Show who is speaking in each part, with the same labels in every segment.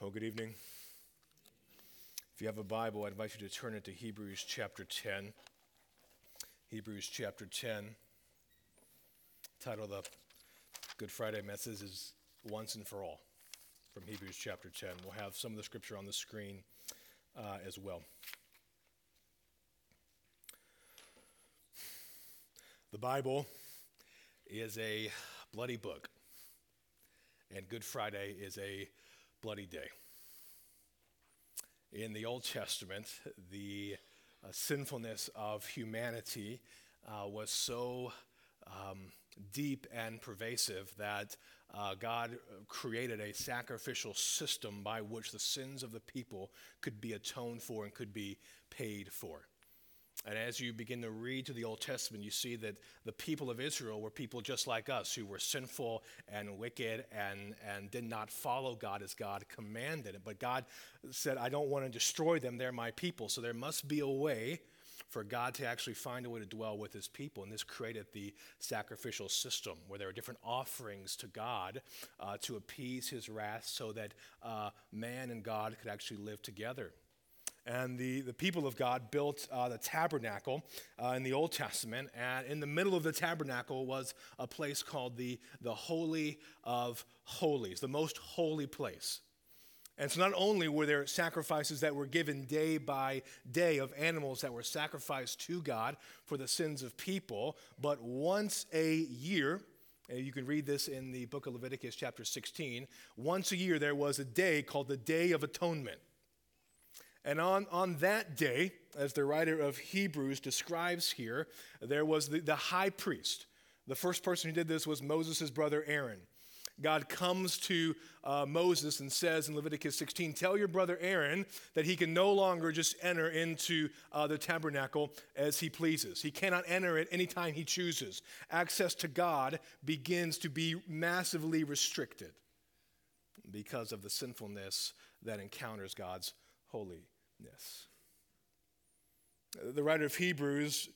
Speaker 1: Well, good evening. If you have a Bible, I invite you to turn it to Hebrews chapter 10. Hebrews chapter 10. Title of the Good Friday message is Once and for All from Hebrews chapter 10. We'll have some of the scripture on the screen uh, as well. The Bible is a bloody book, and Good Friday is a bloody day. In the Old Testament, the uh, sinfulness of humanity uh, was so um, deep and pervasive that uh, God created a sacrificial system by which the sins of the people could be atoned for and could be paid for. And as you begin to read to the Old Testament, you see that the people of Israel were people just like us who were sinful and wicked and, and did not follow God as God commanded it. But God said, I don't want to destroy them. They're my people. So there must be a way for God to actually find a way to dwell with his people. And this created the sacrificial system where there are different offerings to God uh, to appease his wrath so that uh, man and God could actually live together and the, the people of God built uh, the tabernacle uh, in the Old Testament. And in the middle of the tabernacle was a place called the, the Holy of Holies, the most holy place. And so, not only were there sacrifices that were given day by day of animals that were sacrificed to God for the sins of people, but once a year, you can read this in the book of Leviticus, chapter 16. Once a year, there was a day called the Day of Atonement. And on, on that day, as the writer of Hebrews describes here, there was the, the high priest. The first person who did this was Moses' brother Aaron. God comes to uh, Moses and says in Leviticus 16, Tell your brother Aaron that he can no longer just enter into uh, the tabernacle as he pleases. He cannot enter it anytime he chooses. Access to God begins to be massively restricted because of the sinfulness that encounters God's holiness. The writer of Hebrews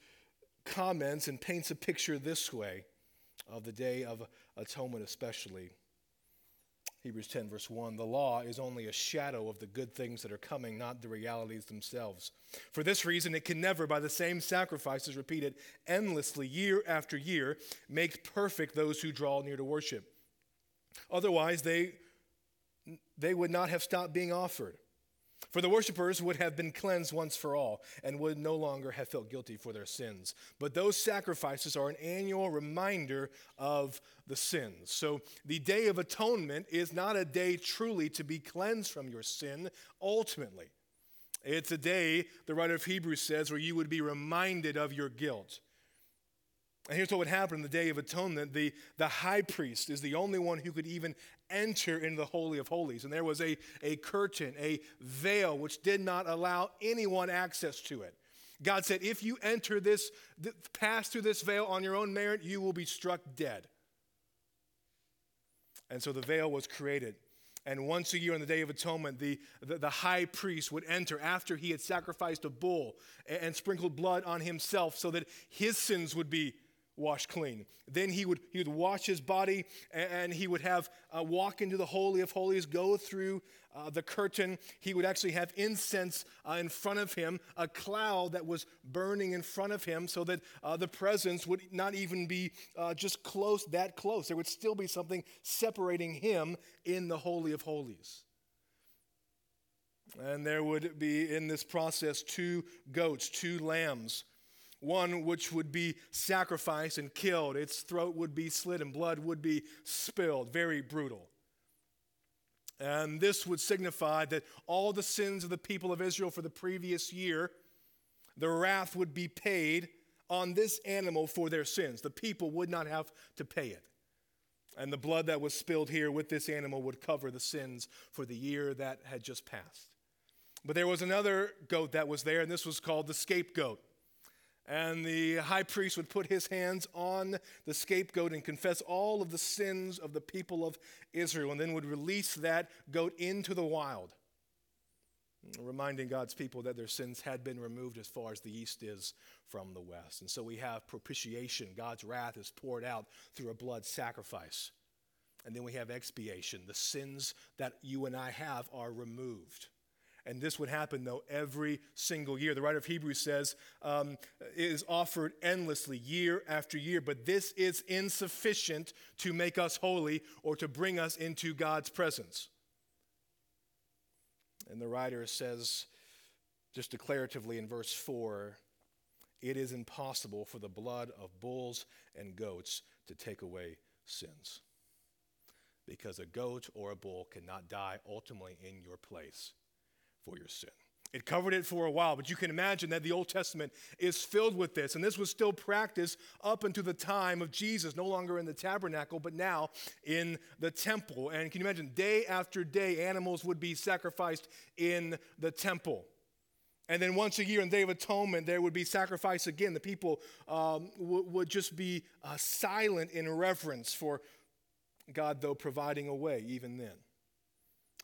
Speaker 1: comments and paints a picture this way of the day of atonement, especially. Hebrews 10, verse 1 The law is only a shadow of the good things that are coming, not the realities themselves. For this reason, it can never, by the same sacrifices repeated endlessly year after year, make perfect those who draw near to worship. Otherwise, they, they would not have stopped being offered. For the worshippers would have been cleansed once for all and would no longer have felt guilty for their sins. But those sacrifices are an annual reminder of the sins. So the Day of Atonement is not a day truly to be cleansed from your sin ultimately. It's a day, the writer of Hebrews says, where you would be reminded of your guilt. And here's what would happen in the Day of Atonement the, the high priest is the only one who could even enter into the Holy of Holies. And there was a, a curtain, a veil, which did not allow anyone access to it. God said, if you enter this, pass through this veil on your own merit, you will be struck dead. And so the veil was created. And once a year on the Day of Atonement, the, the, the, high priest would enter after he had sacrificed a bull and, and sprinkled blood on himself so that his sins would be washed clean. Then he would, he would wash his body and he would have uh, walk into the Holy of Holies, go through uh, the curtain. He would actually have incense uh, in front of him, a cloud that was burning in front of him so that uh, the presence would not even be uh, just close, that close. There would still be something separating him in the Holy of Holies. And there would be in this process two goats, two lambs one which would be sacrificed and killed. Its throat would be slit and blood would be spilled. Very brutal. And this would signify that all the sins of the people of Israel for the previous year, the wrath would be paid on this animal for their sins. The people would not have to pay it. And the blood that was spilled here with this animal would cover the sins for the year that had just passed. But there was another goat that was there, and this was called the scapegoat. And the high priest would put his hands on the scapegoat and confess all of the sins of the people of Israel, and then would release that goat into the wild, reminding God's people that their sins had been removed as far as the east is from the west. And so we have propitiation. God's wrath is poured out through a blood sacrifice. And then we have expiation. The sins that you and I have are removed. And this would happen, though, every single year. The writer of Hebrews says um, it is offered endlessly, year after year, but this is insufficient to make us holy or to bring us into God's presence. And the writer says, just declaratively in verse 4, it is impossible for the blood of bulls and goats to take away sins. Because a goat or a bull cannot die ultimately in your place for your sin. It covered it for a while, but you can imagine that the Old Testament is filled with this. And this was still practiced up until the time of Jesus, no longer in the tabernacle, but now in the temple. And can you imagine, day after day, animals would be sacrificed in the temple. And then once a year in Day of Atonement, there would be sacrifice again. The people um, w- would just be uh, silent in reverence for God, though providing a way, even then,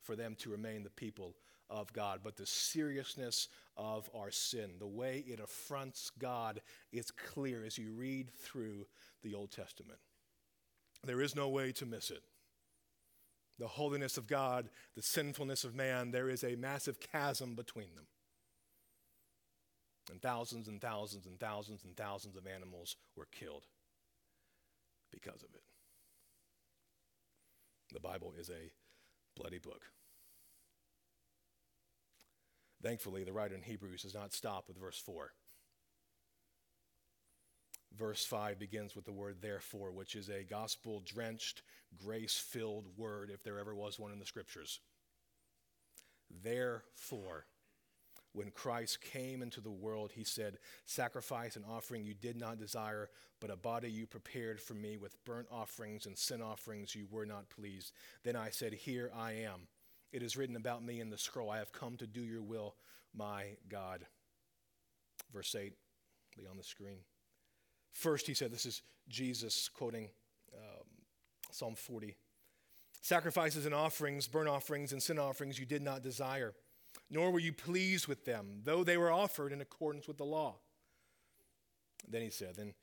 Speaker 1: for them to remain the people of God, but the seriousness of our sin, the way it affronts God, is clear as you read through the Old Testament. There is no way to miss it. The holiness of God, the sinfulness of man, there is a massive chasm between them. And thousands and thousands and thousands and thousands of animals were killed because of it. The Bible is a bloody book. Thankfully, the writer in Hebrews does not stop with verse 4. Verse 5 begins with the word therefore, which is a gospel drenched, grace filled word, if there ever was one in the scriptures. Therefore, when Christ came into the world, he said, Sacrifice and offering you did not desire, but a body you prepared for me with burnt offerings and sin offerings you were not pleased. Then I said, Here I am. It is written about me in the scroll, I have come to do your will, my God. Verse 8, be on the screen. First, he said, this is Jesus quoting um, Psalm 40. Sacrifices and offerings, burnt offerings and sin offerings you did not desire, nor were you pleased with them, though they were offered in accordance with the law. Then he said, then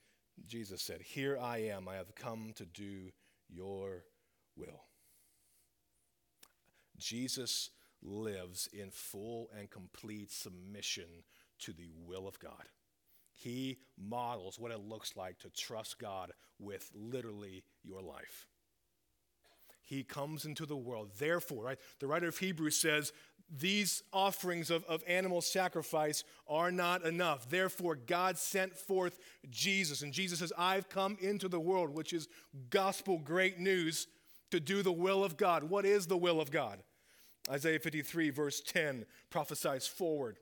Speaker 1: Jesus said, Here I am, I have come to do your will. Jesus lives in full and complete submission to the will of God. He models what it looks like to trust God with literally your life. He comes into the world. Therefore, right, the writer of Hebrews says, these offerings of, of animal sacrifice are not enough. Therefore, God sent forth Jesus. And Jesus says, I've come into the world, which is gospel great news, to do the will of God. What is the will of God? Isaiah 53, verse 10, prophesies forward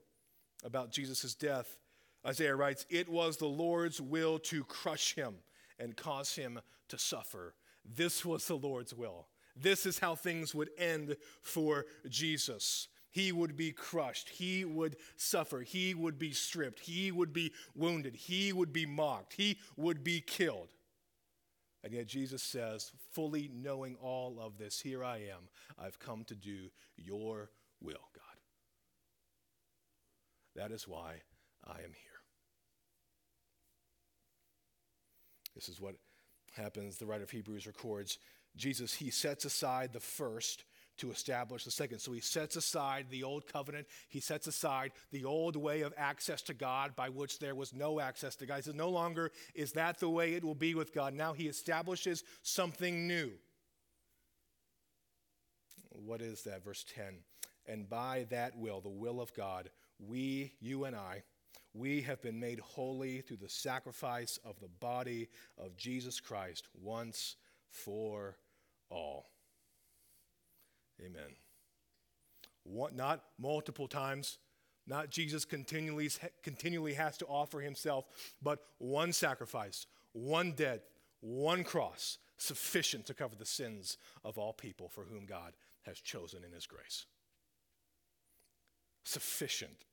Speaker 1: about Jesus' death. Isaiah writes, It was the Lord's will to crush him and cause him to suffer. This was the Lord's will. This is how things would end for Jesus. He would be crushed. He would suffer. He would be stripped. He would be wounded. He would be mocked. He would be killed. And yet Jesus says, fully knowing all of this, here I am. I've come to do your will, God. That is why I am here. This is what happens. The writer of Hebrews records Jesus, he sets aside the first to establish the second. So he sets aside the old covenant. He sets aside the old way of access to God by which there was no access to God. He says, no longer is that the way it will be with God. Now he establishes something new. What is that? Verse 10. And by that will, the will of God, we, you and I, we have been made holy through the sacrifice of the body of Jesus Christ once for all. Amen. Not multiple times, not Jesus continually, continually has to offer himself, but one sacrifice, one death, one cross, sufficient to cover the sins of all people for whom God has chosen in his grace. Sufficient.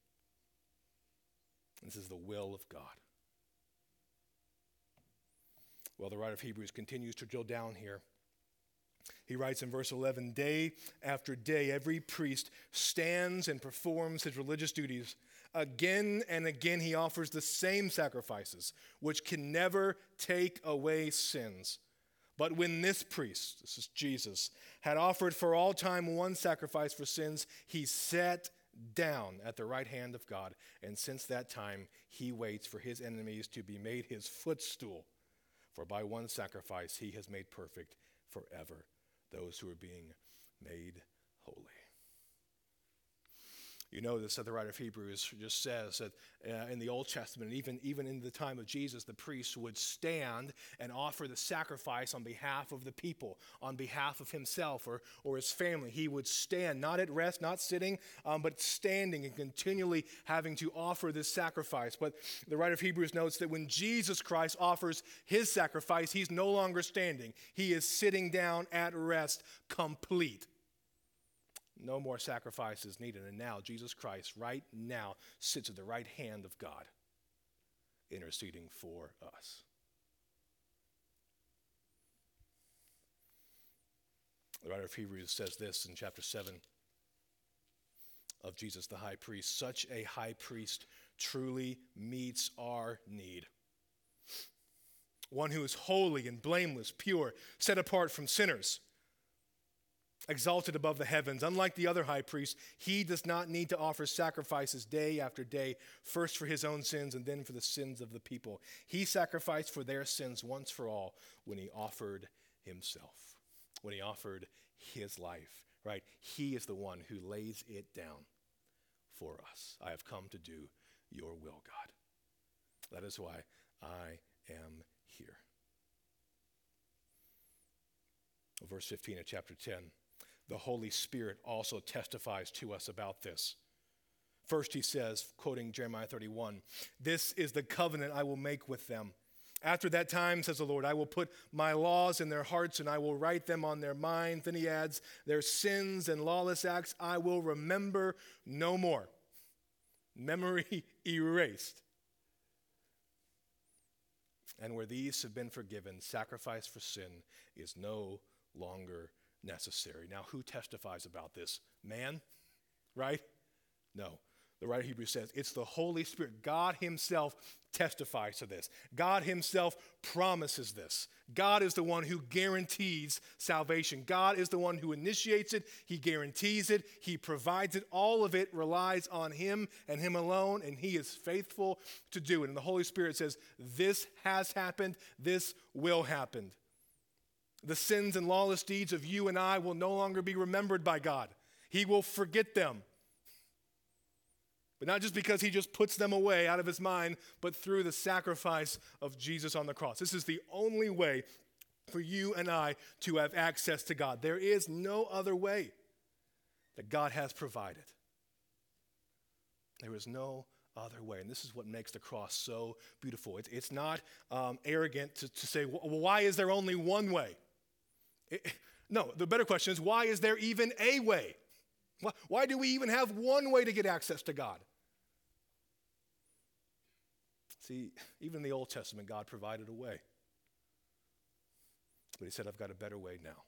Speaker 1: This is the will of God. Well, the writer of Hebrews continues to drill down here he writes in verse 11 Day after day, every priest stands and performs his religious duties. Again and again, he offers the same sacrifices, which can never take away sins. But when this priest, this is Jesus, had offered for all time one sacrifice for sins, he sat down at the right hand of God. And since that time, he waits for his enemies to be made his footstool. For by one sacrifice, he has made perfect forever those who are being made holy. You know this that the writer of Hebrews just says that uh, in the Old Testament, even, even in the time of Jesus, the priest would stand and offer the sacrifice on behalf of the people, on behalf of himself or, or his family. He would stand, not at rest, not sitting, um, but standing and continually having to offer this sacrifice. But the writer of Hebrews notes that when Jesus Christ offers his sacrifice, he's no longer standing, he is sitting down at rest, complete. No more sacrifices needed. And now, Jesus Christ, right now, sits at the right hand of God, interceding for us. The writer of Hebrews says this in chapter 7 of Jesus the high priest such a high priest truly meets our need. One who is holy and blameless, pure, set apart from sinners exalted above the heavens. Unlike the other high priest, he does not need to offer sacrifices day after day, first for his own sins and then for the sins of the people. He sacrificed for their sins once for all when he offered himself, when he offered his life, right? He is the one who lays it down for us. I have come to do your will, God. That is why I am here. Verse 15 of chapter 10 the Holy Spirit also testifies to us about this. First, he says, quoting Jeremiah 31, This is the covenant I will make with them. After that time, says the Lord, I will put my laws in their hearts and I will write them on their minds. Then he adds, Their sins and lawless acts I will remember no more. Memory erased. And where these have been forgiven, sacrifice for sin is no longer necessary. Now, who testifies about this? Man? Right? No. The writer of Hebrews says it's the Holy Spirit. God Himself testifies to this. God Himself promises this. God is the one who guarantees salvation. God is the one who initiates it, He guarantees it, He provides it. All of it relies on Him and Him alone, and He is faithful to do it. And the Holy Spirit says, This has happened, this will happen. The sins and lawless deeds of you and I will no longer be remembered by God. He will forget them. But not just because he just puts them away out of his mind, but through the sacrifice of Jesus on the cross. This is the only way for you and I to have access to God. There is no other way that God has provided. There is no other way. And this is what makes the cross so beautiful. It's, it's not um, arrogant to, to say, well, why is there only one way? no, the better question is why is there even a way? Why, why do we even have one way to get access to God? See, even in the Old Testament, God provided a way. But He said, I've got a better way now.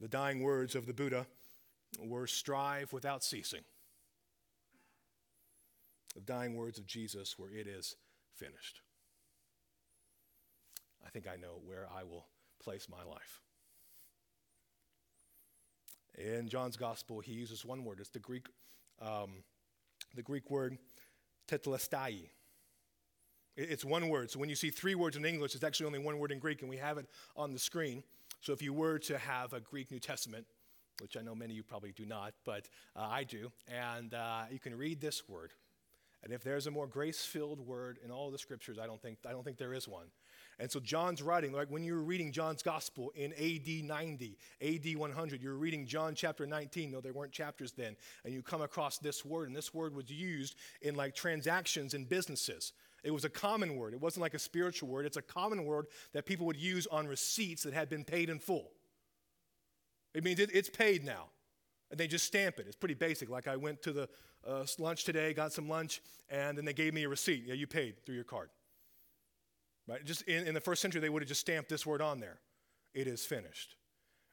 Speaker 1: The dying words of the Buddha were strive without ceasing. The dying words of Jesus were, It is finished. I think I know where I will place my life. In John's gospel, he uses one word. It's the Greek, um, the Greek word tetelestai. It's one word. So when you see three words in English, it's actually only one word in Greek, and we have it on the screen. So if you were to have a Greek New Testament, which I know many of you probably do not, but uh, I do, and uh, you can read this word. And if there's a more grace-filled word in all the scriptures, I don't think, I don't think there is one. And so John's writing, like when you were reading John's gospel in AD 90, AD 100, you're reading John chapter 19, though there weren't chapters then, and you come across this word, and this word was used in like transactions and businesses. It was a common word. It wasn't like a spiritual word. It's a common word that people would use on receipts that had been paid in full. It means it, it's paid now. And they just stamp it. It's pretty basic. Like I went to the uh, lunch today, got some lunch, and then they gave me a receipt. Yeah, you paid through your card. Right? Just in, in the first century, they would have just stamped this word on there. It is finished.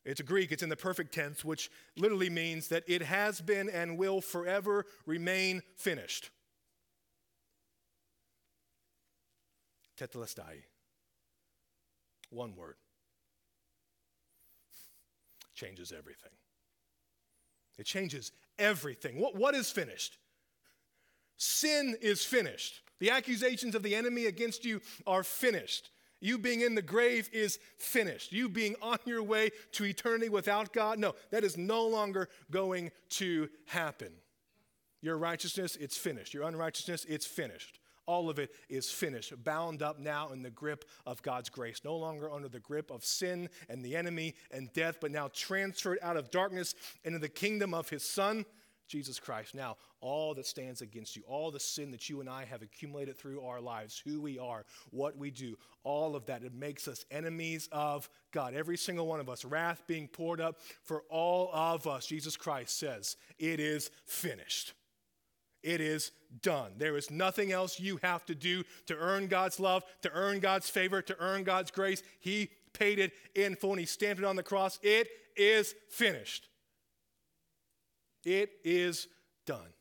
Speaker 1: It's Greek, it's in the perfect tense, which literally means that it has been and will forever remain finished. Tetelestai. one word changes everything. It changes everything. What, what is finished? Sin is finished. The accusations of the enemy against you are finished. You being in the grave is finished. You being on your way to eternity without God, no, that is no longer going to happen. Your righteousness, it's finished. Your unrighteousness, it's finished. All of it is finished, bound up now in the grip of God's grace, no longer under the grip of sin and the enemy and death, but now transferred out of darkness into the kingdom of his Son, Jesus Christ. Now, all that stands against you, all the sin that you and I have accumulated through our lives, who we are, what we do, all of that, it makes us enemies of God. Every single one of us, wrath being poured up for all of us. Jesus Christ says, It is finished. It is done. There is nothing else you have to do to earn God's love, to earn God's favor, to earn God's grace. He paid it in full and He stamped it on the cross. It is finished. It is done.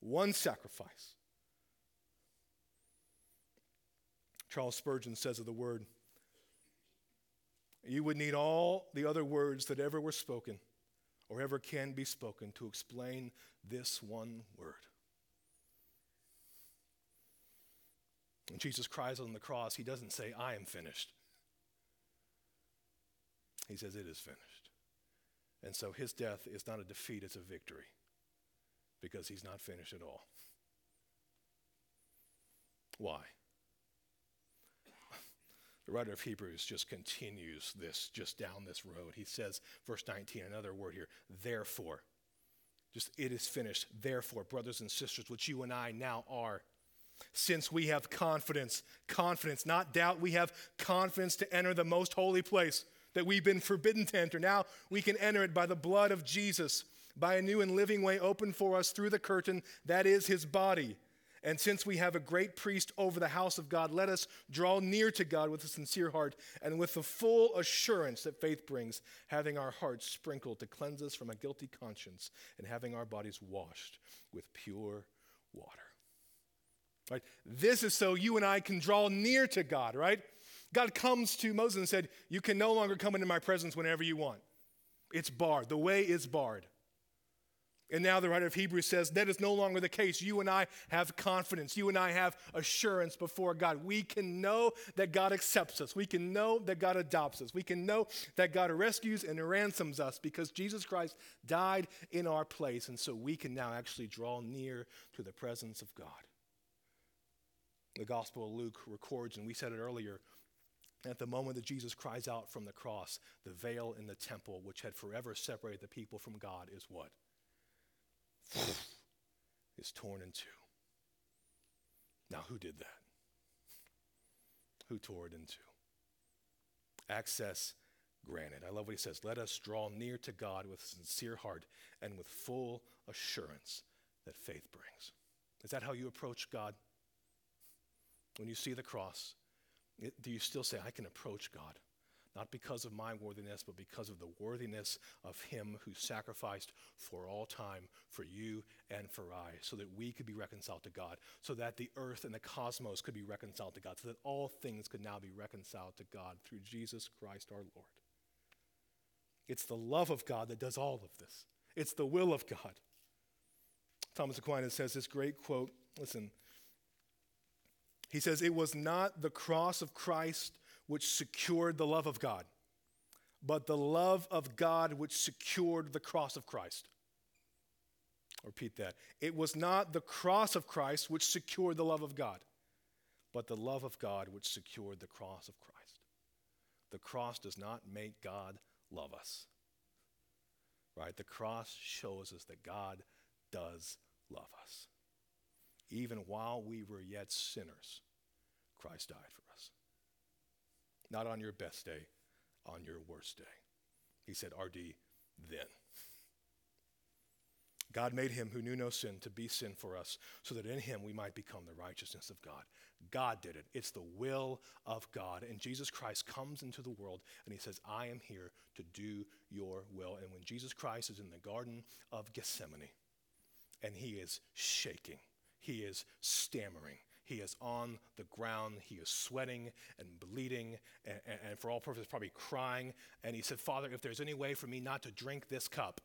Speaker 1: One sacrifice. Charles Spurgeon says of the word, you would need all the other words that ever were spoken or ever can be spoken to explain this one word. When Jesus cries on the cross, he doesn't say, I am finished. He says, It is finished. And so his death is not a defeat, it's a victory because he's not finished at all. Why? The writer of Hebrews just continues this, just down this road. He says, verse 19, another word here, therefore. Just, it is finished. Therefore, brothers and sisters, which you and I now are, since we have confidence, confidence, not doubt, we have confidence to enter the most holy place that we've been forbidden to enter. Now we can enter it by the blood of Jesus, by a new and living way opened for us through the curtain that is his body. And since we have a great priest over the house of God, let us draw near to God with a sincere heart and with the full assurance that faith brings, having our hearts sprinkled to cleanse us from a guilty conscience and having our bodies washed with pure water. Right? This is so you and I can draw near to God, right? God comes to Moses and said, You can no longer come into my presence whenever you want. It's barred. The way is barred. And now the writer of Hebrews says that is no longer the case. You and I have confidence. You and I have assurance before God. We can know that God accepts us. We can know that God adopts us. We can know that God rescues and ransoms us because Jesus Christ died in our place. And so we can now actually draw near to the presence of God. The Gospel of Luke records, and we said it earlier, at the moment that Jesus cries out from the cross, the veil in the temple, which had forever separated the people from God, is what? is torn in two. Now, who did that? Who tore it in two? Access granted. I love what he says. Let us draw near to God with sincere heart and with full assurance that faith brings. Is that how you approach God? When you see the cross, do you still say, I can approach God? not because of my worthiness, but because of the worthiness of Him who sacrificed for all time for you and for I, so that we could be reconciled to God, so that the earth and the cosmos could be reconciled to God, so that all things could now be reconciled to God through Jesus Christ our Lord. It's the love of God that does all of this, it's the will of God. Thomas Aquinas says this great quote listen. He says, It was not the cross of Christ which secured the love of God, but the love of God which secured the cross of Christ. I'll repeat that. It was not the cross of Christ which secured the love of God, but the love of God which secured the cross of Christ. The cross does not make God love us. Right? The cross shows us that God does love us. Even while we were yet sinners, Christ died for us not on your best day, on your worst day. He said, RD, then. God made him who knew no sin to be sin for us, so that in him we might become the righteousness of God. God did it. It's the will of God. And Jesus Christ comes into the world and he says, I am here to do your will. And when Jesus Christ is in the Garden of Gethsemane and he is shaking, he is stammering, He is on the ground. He is sweating and bleeding, and, and, and for all purposes, probably crying. And he said, Father, if there's any way for me not to drink this cup,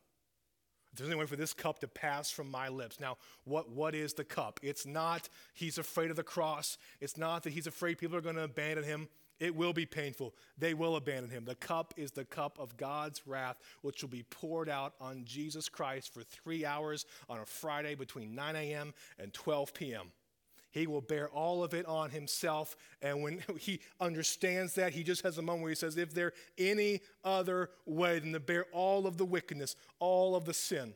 Speaker 1: if there's any way for this cup to pass from my lips. Now, what, what is the cup? It's not he's afraid of the cross. It's not that he's afraid people are going to abandon him. It will be painful. They will abandon him. The cup is the cup of God's wrath, which will be poured out on Jesus Christ for three hours on a Friday between 9 a.m. and 12 p.m. He will bear all of it on himself. And when he understands that, he just has a moment where he says, If there any other way than to bear all of the wickedness, all of the sin.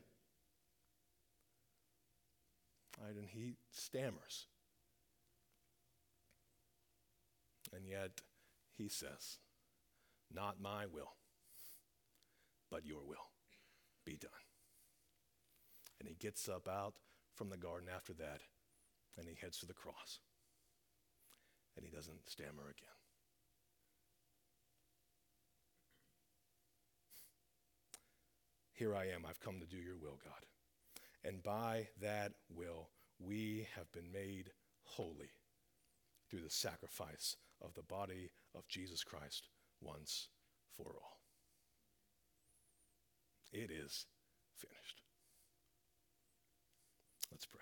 Speaker 1: Right, and he stammers. And yet, he says, Not my will, but your will be done. And he gets up out from the garden after that and he heads to the cross. And he doesn't stammer again. Here I am, I've come to do your will, God. And by that will, we have been made holy through the sacrifice of the body of Jesus Christ once for all. It is finished. Let's pray.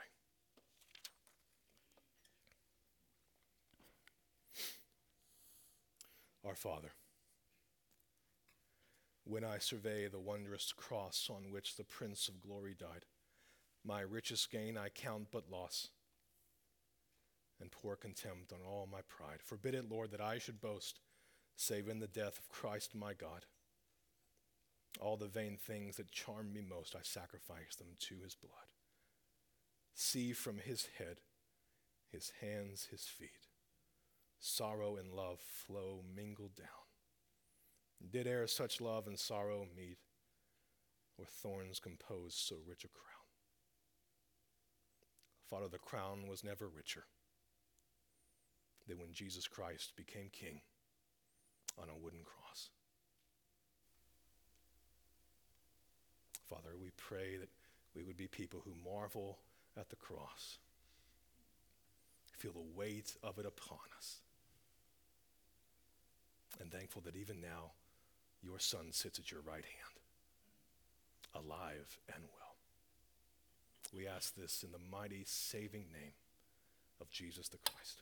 Speaker 1: Our Father, when I survey the wondrous cross on which the Prince of Glory died, my richest gain I count but loss and pour contempt on all my pride. Forbid it, Lord, that I should boast save in the death of Christ my God. All the vain things that charm me most, I sacrifice them to his blood. See from his head, his hands, his feet sorrow and love flow mingled down. Did e'er such love and sorrow meet, or thorns compose so rich a crown? Father, the crown was never richer than when Jesus Christ became king on a wooden cross. Father, we pray that we would be people who marvel at the cross, feel the weight of it upon us and thankful that even now your Son sits at your right hand, alive and well. We ask this in the mighty saving name of Jesus the Christ.